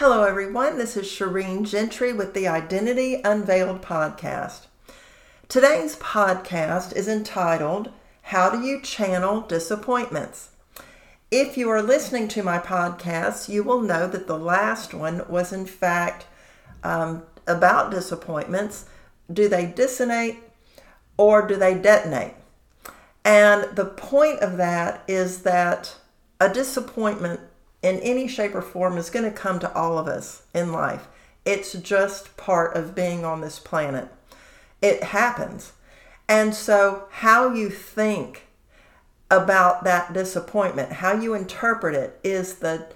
Hello, everyone. This is Shireen Gentry with the Identity Unveiled podcast. Today's podcast is entitled How Do You Channel Disappointments? If you are listening to my podcast, you will know that the last one was, in fact, um, about disappointments. Do they dissonate or do they detonate? And the point of that is that a disappointment in any shape or form is going to come to all of us in life. It's just part of being on this planet. It happens. And so, how you think about that disappointment, how you interpret it, is the,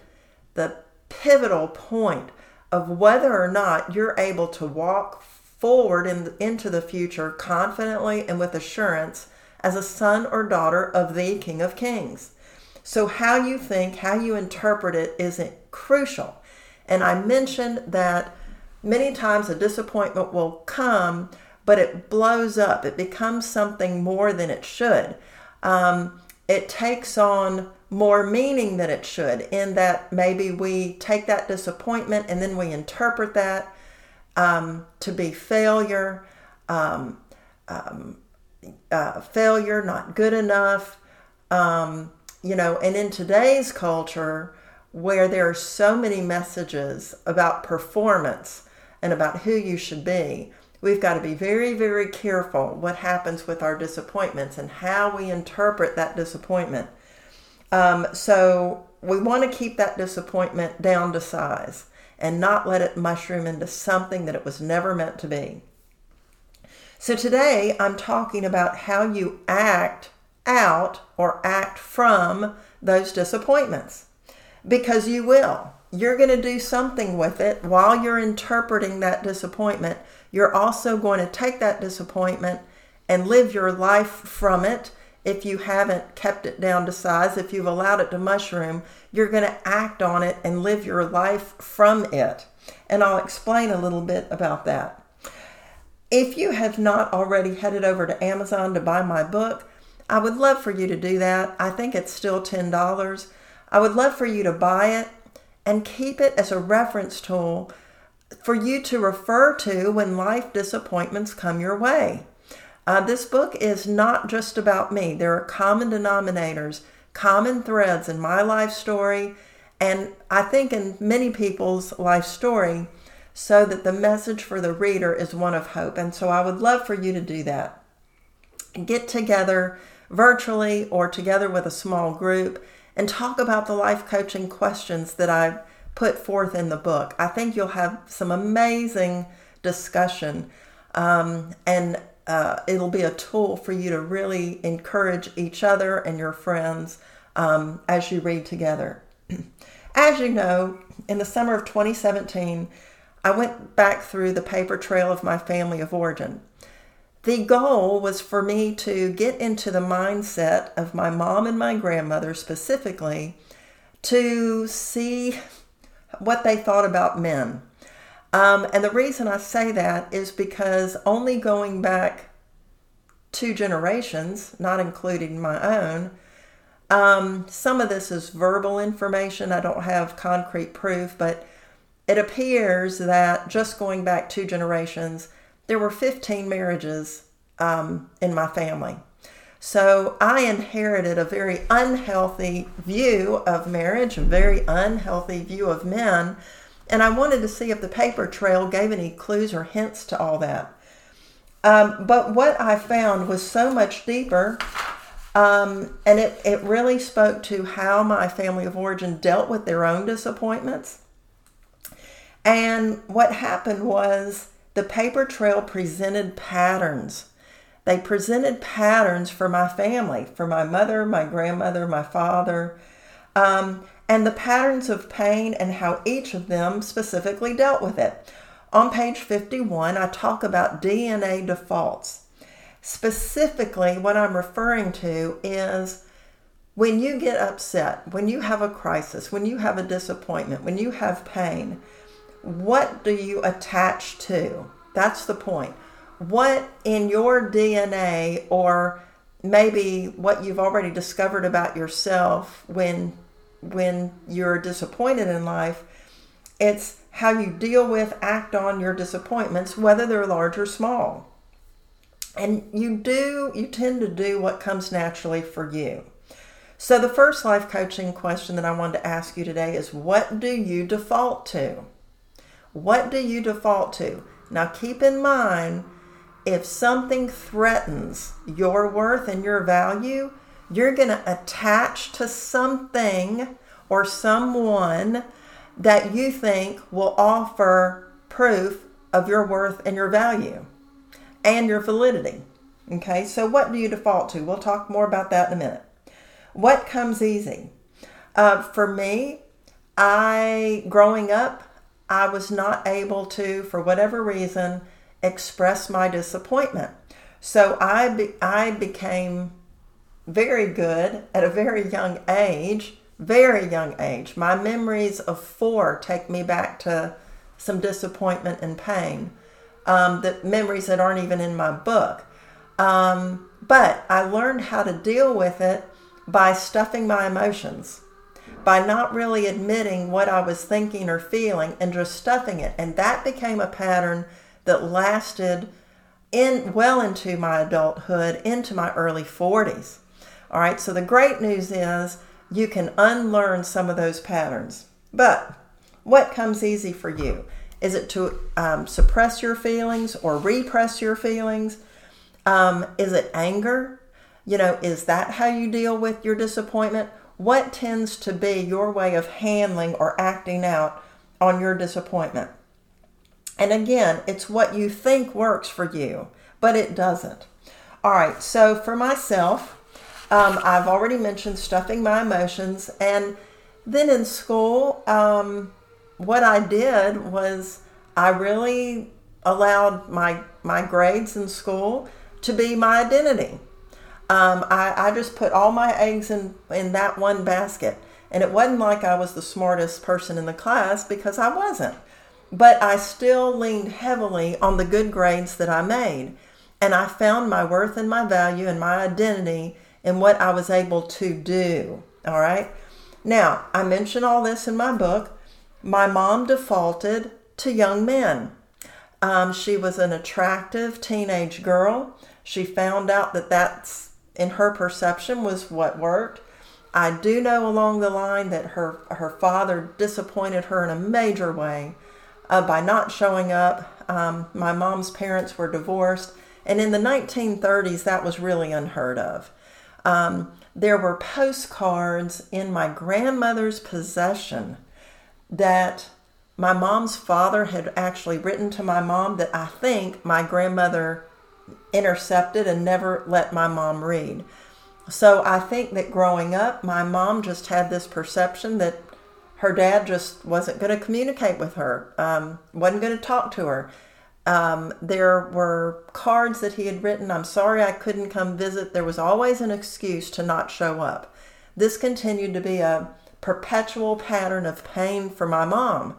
the pivotal point of whether or not you're able to walk forward in, into the future confidently and with assurance as a son or daughter of the King of Kings. So, how you think, how you interpret it isn't crucial. And I mentioned that many times a disappointment will come, but it blows up. It becomes something more than it should. Um, it takes on more meaning than it should, in that maybe we take that disappointment and then we interpret that um, to be failure, um, um uh, failure, not good enough. You know, and in today's culture where there are so many messages about performance and about who you should be, we've got to be very, very careful what happens with our disappointments and how we interpret that disappointment. Um, so we want to keep that disappointment down to size and not let it mushroom into something that it was never meant to be. So today I'm talking about how you act out or act from those disappointments because you will. You're going to do something with it while you're interpreting that disappointment. You're also going to take that disappointment and live your life from it. If you haven't kept it down to size, if you've allowed it to mushroom, you're going to act on it and live your life from it. And I'll explain a little bit about that. If you have not already headed over to Amazon to buy my book, I would love for you to do that. I think it's still $10. I would love for you to buy it and keep it as a reference tool for you to refer to when life disappointments come your way. Uh, this book is not just about me. There are common denominators, common threads in my life story, and I think in many people's life story, so that the message for the reader is one of hope. And so I would love for you to do that. Get together virtually or together with a small group and talk about the life coaching questions that I put forth in the book. I think you'll have some amazing discussion um, and uh, it'll be a tool for you to really encourage each other and your friends um, as you read together. As you know, in the summer of 2017, I went back through the paper trail of my family of origin the goal was for me to get into the mindset of my mom and my grandmother specifically to see what they thought about men. Um, and the reason I say that is because only going back two generations, not including my own, um, some of this is verbal information. I don't have concrete proof, but it appears that just going back two generations, there were 15 marriages um, in my family. So I inherited a very unhealthy view of marriage, a very unhealthy view of men. And I wanted to see if the paper trail gave any clues or hints to all that. Um, but what I found was so much deeper. Um, and it, it really spoke to how my family of origin dealt with their own disappointments. And what happened was the paper trail presented patterns. They presented patterns for my family, for my mother, my grandmother, my father, um, and the patterns of pain and how each of them specifically dealt with it. On page 51, I talk about DNA defaults. Specifically, what I'm referring to is when you get upset, when you have a crisis, when you have a disappointment, when you have pain, what do you attach to? That's the point. What in your DNA or maybe what you've already discovered about yourself when when you're disappointed in life it's how you deal with, act on your disappointments, whether they're large or small. And you do, you tend to do what comes naturally for you. So, the first life coaching question that I wanted to ask you today is what do you default to? What do you default to? Now, keep in mind if something threatens your worth and your value, you're going to attach to something or someone that you think will offer proof of your worth and your value and your validity. Okay, so what do you default to? We'll talk more about that in a minute. What comes easy? Uh, for me, I, growing up, I was not able to, for whatever reason, express my disappointment. So I, be, I became very good at a very young age, very young age. My memories of four take me back to some disappointment and pain, um, the memories that aren't even in my book. Um, but I learned how to deal with it by stuffing my emotions, by not really admitting what I was thinking or feeling and just stuffing it. And that became a pattern that lasted in well into my adulthood, into my early 40s. All right, so the great news is you can unlearn some of those patterns. But what comes easy for you? Is it to um, suppress your feelings or repress your feelings? Um, is it anger? You know, is that how you deal with your disappointment? What tends to be your way of handling or acting out on your disappointment? And again, it's what you think works for you, but it doesn't. All right, so for myself, um, I've already mentioned stuffing my emotions. And then in school, um, what I did was I really allowed my, my grades in school to be my identity. Um, I, I just put all my eggs in, in that one basket. And it wasn't like I was the smartest person in the class because I wasn't. But I still leaned heavily on the good grades that I made. And I found my worth and my value and my identity in what I was able to do. All right. Now, I mention all this in my book. My mom defaulted to young men. Um, she was an attractive teenage girl. She found out that that's, in her perception, was what worked. I do know along the line that her, her father disappointed her in a major way uh, by not showing up. Um, my mom's parents were divorced, and in the 1930s, that was really unheard of. Um, there were postcards in my grandmother's possession that my mom's father had actually written to my mom that I think my grandmother intercepted and never let my mom read. So I think that growing up, my mom just had this perception that her dad just wasn't going to communicate with her, um, wasn't going to talk to her. Um, there were cards that he had written. I'm sorry I couldn't come visit. There was always an excuse to not show up. This continued to be a perpetual pattern of pain for my mom.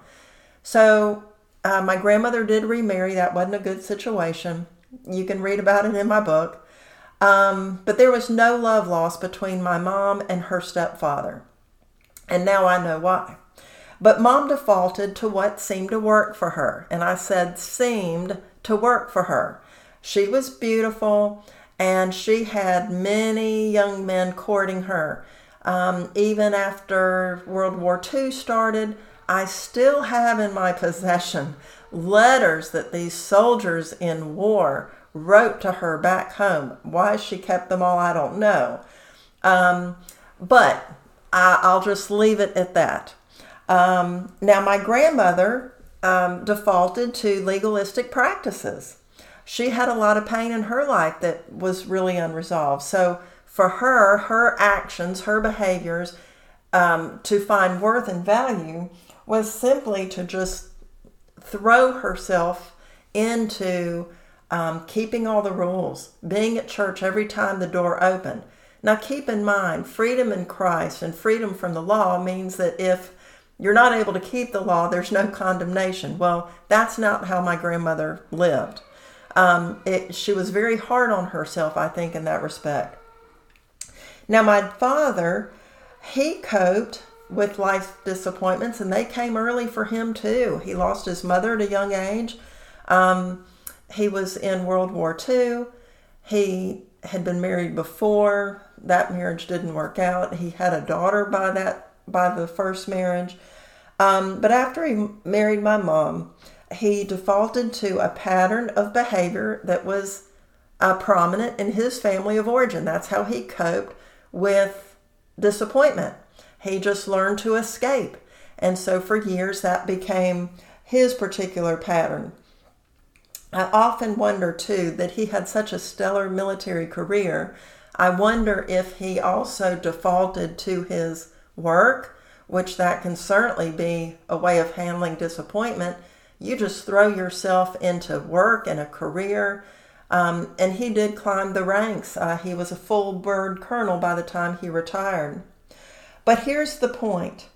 So, uh, my grandmother did remarry. That wasn't a good situation. You can read about it in my book. Um, but there was no love lost between my mom and her stepfather. And now I know why. But mom defaulted to what seemed to work for her. And I said seemed to work for her. She was beautiful and she had many young men courting her. Um, even after World War II started, I still have in my possession letters that these soldiers in war wrote to her back home. Why she kept them all, I don't know. Um, but I, will just leave it at that. Um, now, my grandmother um, defaulted to legalistic practices. She had a lot of pain in her life that was really unresolved. So, for her, her actions, her behaviors um, to find worth and value was simply to just throw herself into um, keeping all the rules, being at church every time the door opened. Now, keep in mind, freedom in Christ and freedom from the law means that if you're not able to keep the law, there's no condemnation. Well, that's not how my grandmother lived. Um, it, she was very hard on herself, I think, in that respect. Now, my father, he coped with life disappointments, and they came early for him too. He lost his mother at a young age. Um, he was in World War II. He had been married before. That marriage didn't work out. He had a daughter by that by the first marriage. Um, but after he married my mom, he defaulted to a pattern of behavior that was uh, prominent in his family of origin. That's how he coped with disappointment. He just learned to escape. And so for years, that became his particular pattern. I often wonder too that he had such a stellar military career. I wonder if he also defaulted to his work, which that can certainly be a way of handling disappointment. You just throw yourself into work and a career. Um, and he did climb the ranks. Uh, he was a full bird colonel by the time he retired. But here's the point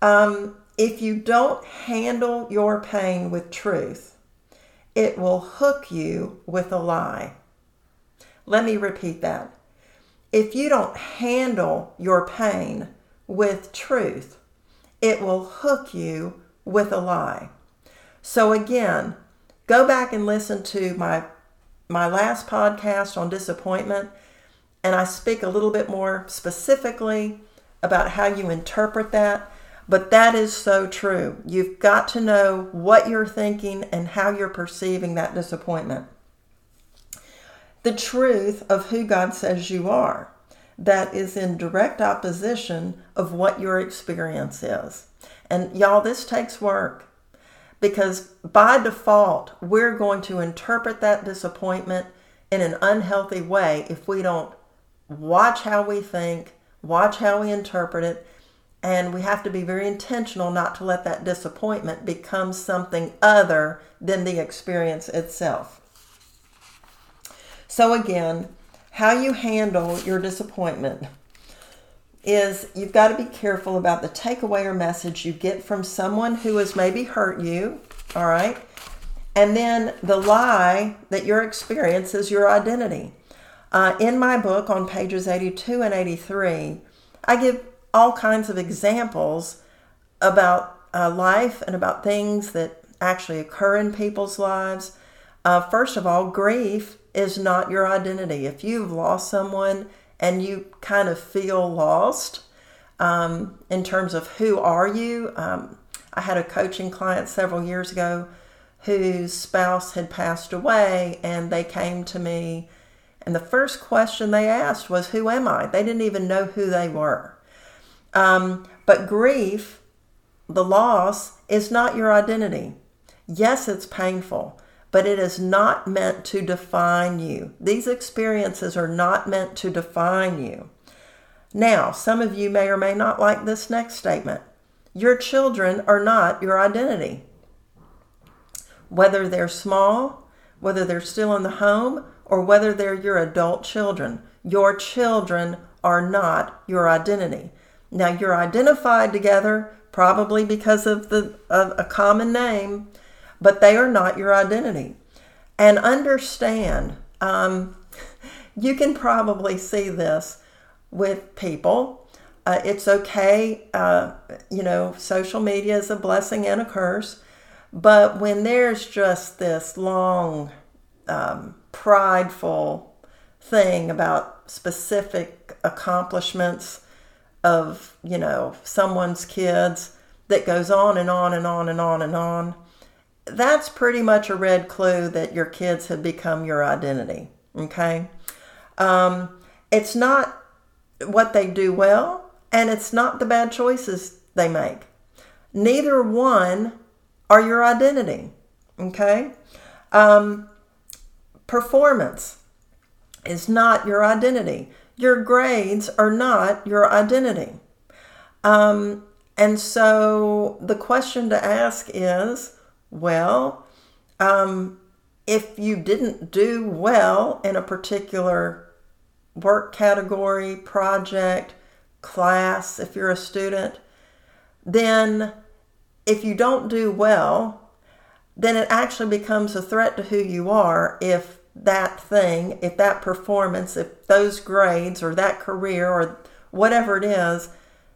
um, if you don't handle your pain with truth, it will hook you with a lie. Let me repeat that. If you don't handle your pain with truth, it will hook you with a lie. So again, go back and listen to my my last podcast on disappointment and I speak a little bit more specifically about how you interpret that. But that is so true. You've got to know what you're thinking and how you're perceiving that disappointment. The truth of who God says you are, that is in direct opposition of what your experience is. And y'all, this takes work because by default, we're going to interpret that disappointment in an unhealthy way if we don't watch how we think watch how we interpret it, and we have to be very intentional not to let that disappointment become something other than the experience itself. So, again, how you handle your disappointment is you've got to be careful about the takeaway or message you get from someone who has maybe hurt you, all right? And then the lie that your experience is your identity. Uh, in my book on pages 82 and 83, I give all kinds of examples about uh, life and about things that actually occur in people's lives. Uh, first of all, grief is not your identity. If you've lost someone and you kind of feel lost um, in terms of who are you, um, I had a coaching client several years ago whose spouse had passed away, and they came to me and the first question they asked was, Who am I? They didn't even know who they were. Um, but grief, the loss, is not your identity. Yes, it's painful, but it is not meant to define you. These experiences are not meant to define you. Now, some of you may or may not like this next statement. Your children are not your identity. Whether they're small, whether they're still in the home, or whether they're your adult children. Your children are not your identity. Now you're identified together probably because of the of a common name, but they are not your identity. And understand, um, you can probably see this with people. Uh, it's okay, uh, you know, social media is a blessing and a curse, but when there's just this long um, prideful thing about specific accomplishments of, you know, someone's kids that goes on and on and on and on and on. That's pretty much a red clue that your kids have become your identity. Okay? Um, it's not what they do well, and it's not the bad choices they make. Neither one are your identity. Okay? Um, Performance is not your identity. Your grades are not your identity. Um, and so the question to ask is well, um, if you didn't do well in a particular work category, project, class, if you're a student, then if you don't do well, then it actually becomes a threat to who you are if that thing, if that performance, if those grades or that career or whatever it is,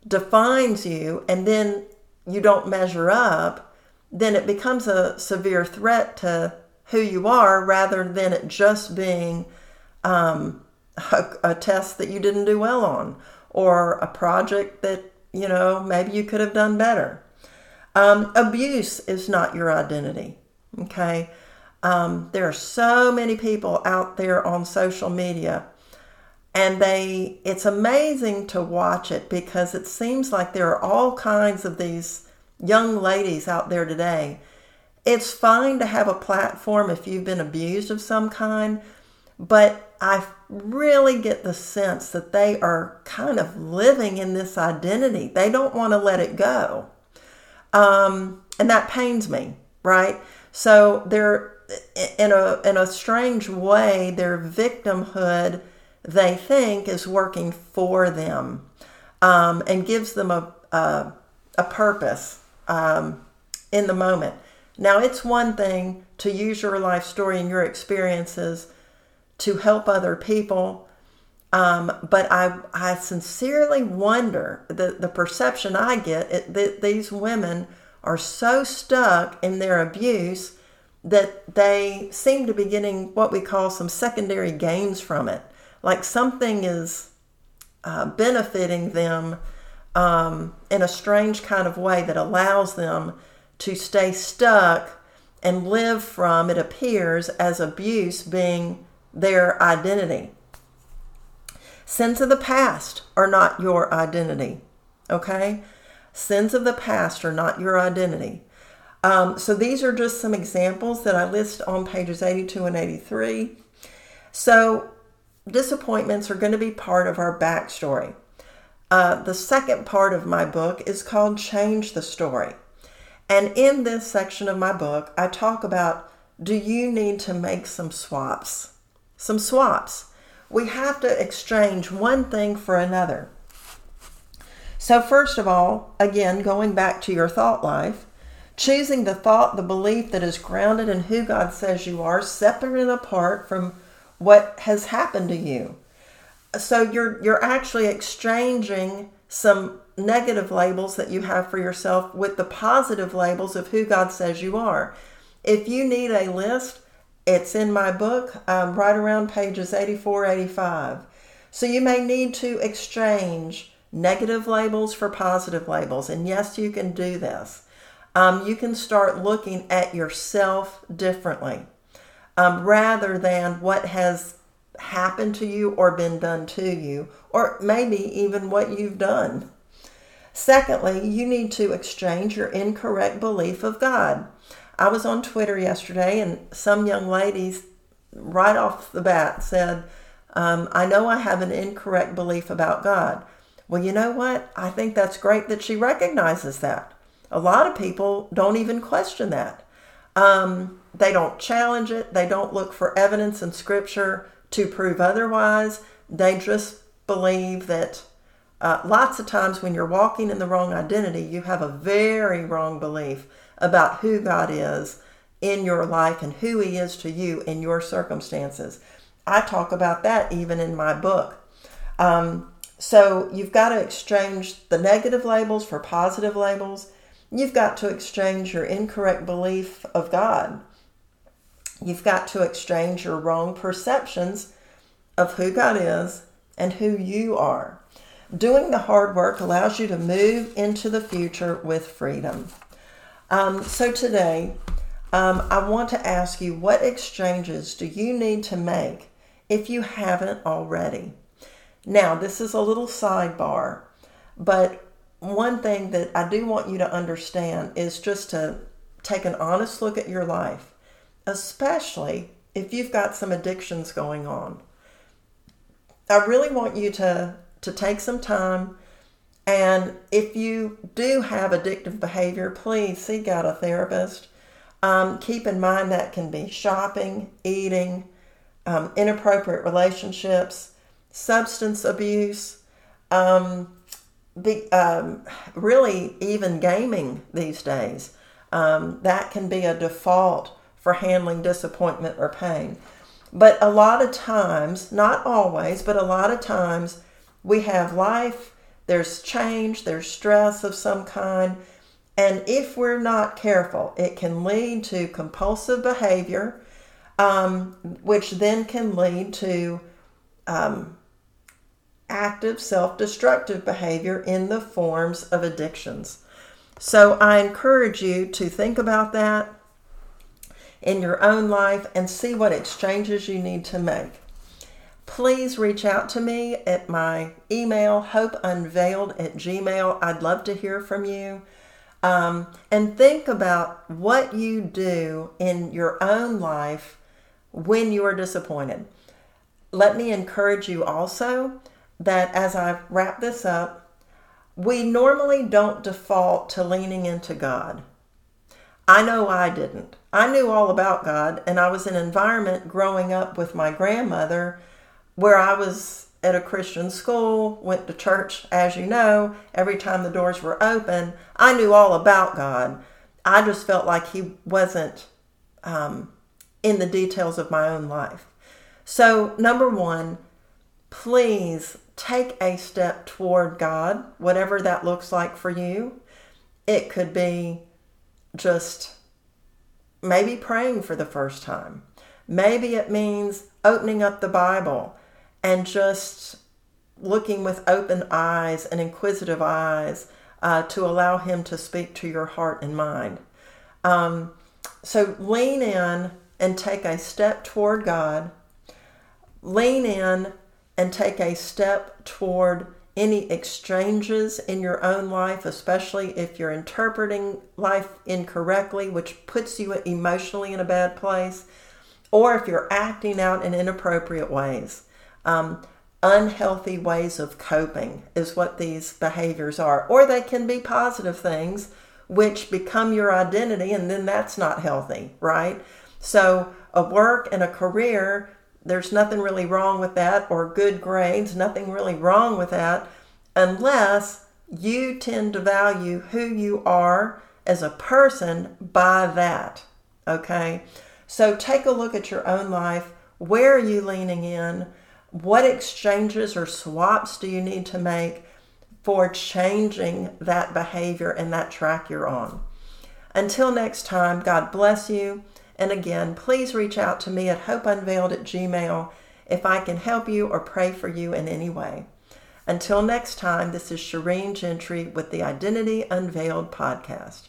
defines you and then you don't measure up, then it becomes a severe threat to who you are rather than it just being um, a, a test that you didn't do well on or a project that, you know, maybe you could have done better. Um, abuse is not your identity. Okay. Um, there are so many people out there on social media and they it's amazing to watch it because it seems like there are all kinds of these young ladies out there today. It's fine to have a platform if you've been abused of some kind but i really get the sense that they are kind of living in this identity. They don't want to let it go. Um, and that pains me right? So they're in a in a strange way their victimhood they think is working for them um, and gives them a, a, a purpose um, in the moment. Now, it's one thing to use your life story and your experiences to help other people, um, but I, I sincerely wonder the, the perception I get it, that these women are so stuck in their abuse that they seem to be getting what we call some secondary gains from it like something is uh, benefiting them um, in a strange kind of way that allows them to stay stuck and live from, it appears, as abuse being their identity. Sins of the past are not your identity, okay? Sins of the past are not your identity. Um, so these are just some examples that I list on pages 82 and 83. So disappointments are going to be part of our backstory. Uh, the second part of my book is called Change the Story. And in this section of my book, I talk about do you need to make some swaps? Some swaps. We have to exchange one thing for another. So, first of all, again, going back to your thought life, choosing the thought, the belief that is grounded in who God says you are, separate and apart from what has happened to you. So you're you're actually exchanging some negative labels that you have for yourself with the positive labels of who God says you are. If you need a list, it's in my book, um, right around pages 84, 85. So you may need to exchange negative labels for positive labels. And yes, you can do this. Um, you can start looking at yourself differently um, rather than what has happened to you or been done to you, or maybe even what you've done. Secondly, you need to exchange your incorrect belief of God. I was on Twitter yesterday, and some young ladies, right off the bat, said, um, I know I have an incorrect belief about God. Well, you know what? I think that's great that she recognizes that. A lot of people don't even question that. Um, they don't challenge it. They don't look for evidence in Scripture to prove otherwise. They just believe that uh, lots of times when you're walking in the wrong identity, you have a very wrong belief about who God is in your life and who He is to you in your circumstances. I talk about that even in my book. Um, so you've got to exchange the negative labels for positive labels. You've got to exchange your incorrect belief of God You've got to exchange your wrong perceptions of who God is and who you are. Doing the hard work allows you to move into the future with freedom. Um, so today, um, I want to ask you what exchanges do you need to make if you haven't already? Now, this is a little sidebar, but one thing that I do want you to understand is just to take an honest look at your life especially if you've got some addictions going on. I really want you to, to take some time and if you do have addictive behavior, please seek out a therapist. Um, keep in mind that can be shopping, eating, um, inappropriate relationships, substance abuse, um, be, um, really even gaming these days. Um, that can be a default for handling disappointment or pain. But a lot of times, not always, but a lot of times, we have life there's change, there's stress of some kind. And if we're not careful, it can lead to compulsive behavior, um, which then can lead to um, active self destructive behavior in the forms of addictions. So I encourage you to think about that in your own life and see what exchanges you need to make. Please reach out to me at my email, hopeunveiled at gmail. I'd love to hear from you. Um, and think about what you do in your own life when you are disappointed. Let me encourage you also that as I wrap this up, we normally don't default to leaning into God. I know I didn't. I knew all about God, and I was in an environment growing up with my grandmother where I was at a Christian school, went to church, as you know, every time the doors were open. I knew all about God. I just felt like He wasn't um, in the details of my own life. So, number one, please take a step toward God, whatever that looks like for you. It could be just maybe praying for the first time. Maybe it means opening up the Bible and just looking with open eyes and inquisitive eyes uh, to allow Him to speak to your heart and mind. Um, so lean in and take a step toward God. Lean in and take a step toward any exchanges in your own life, especially if you're interpreting life incorrectly, which puts you emotionally in a bad place, or if you're acting out in inappropriate ways. Um, unhealthy ways of coping is what these behaviors are, or they can be positive things which become your identity, and then that's not healthy, right? So, a work and a career there's nothing really wrong with that, or good grades, nothing really wrong with that, unless you tend to value who you are as a person by that. Okay? So take a look at your own life. Where are you leaning in? What exchanges or swaps do you need to make for changing that behavior and that track you're on? Until next time, God bless you. And again, please reach out to me at hopeunveiled at gmail if I can help you or pray for you in any way. Until next time, this is Shireen Gentry with the Identity Unveiled podcast.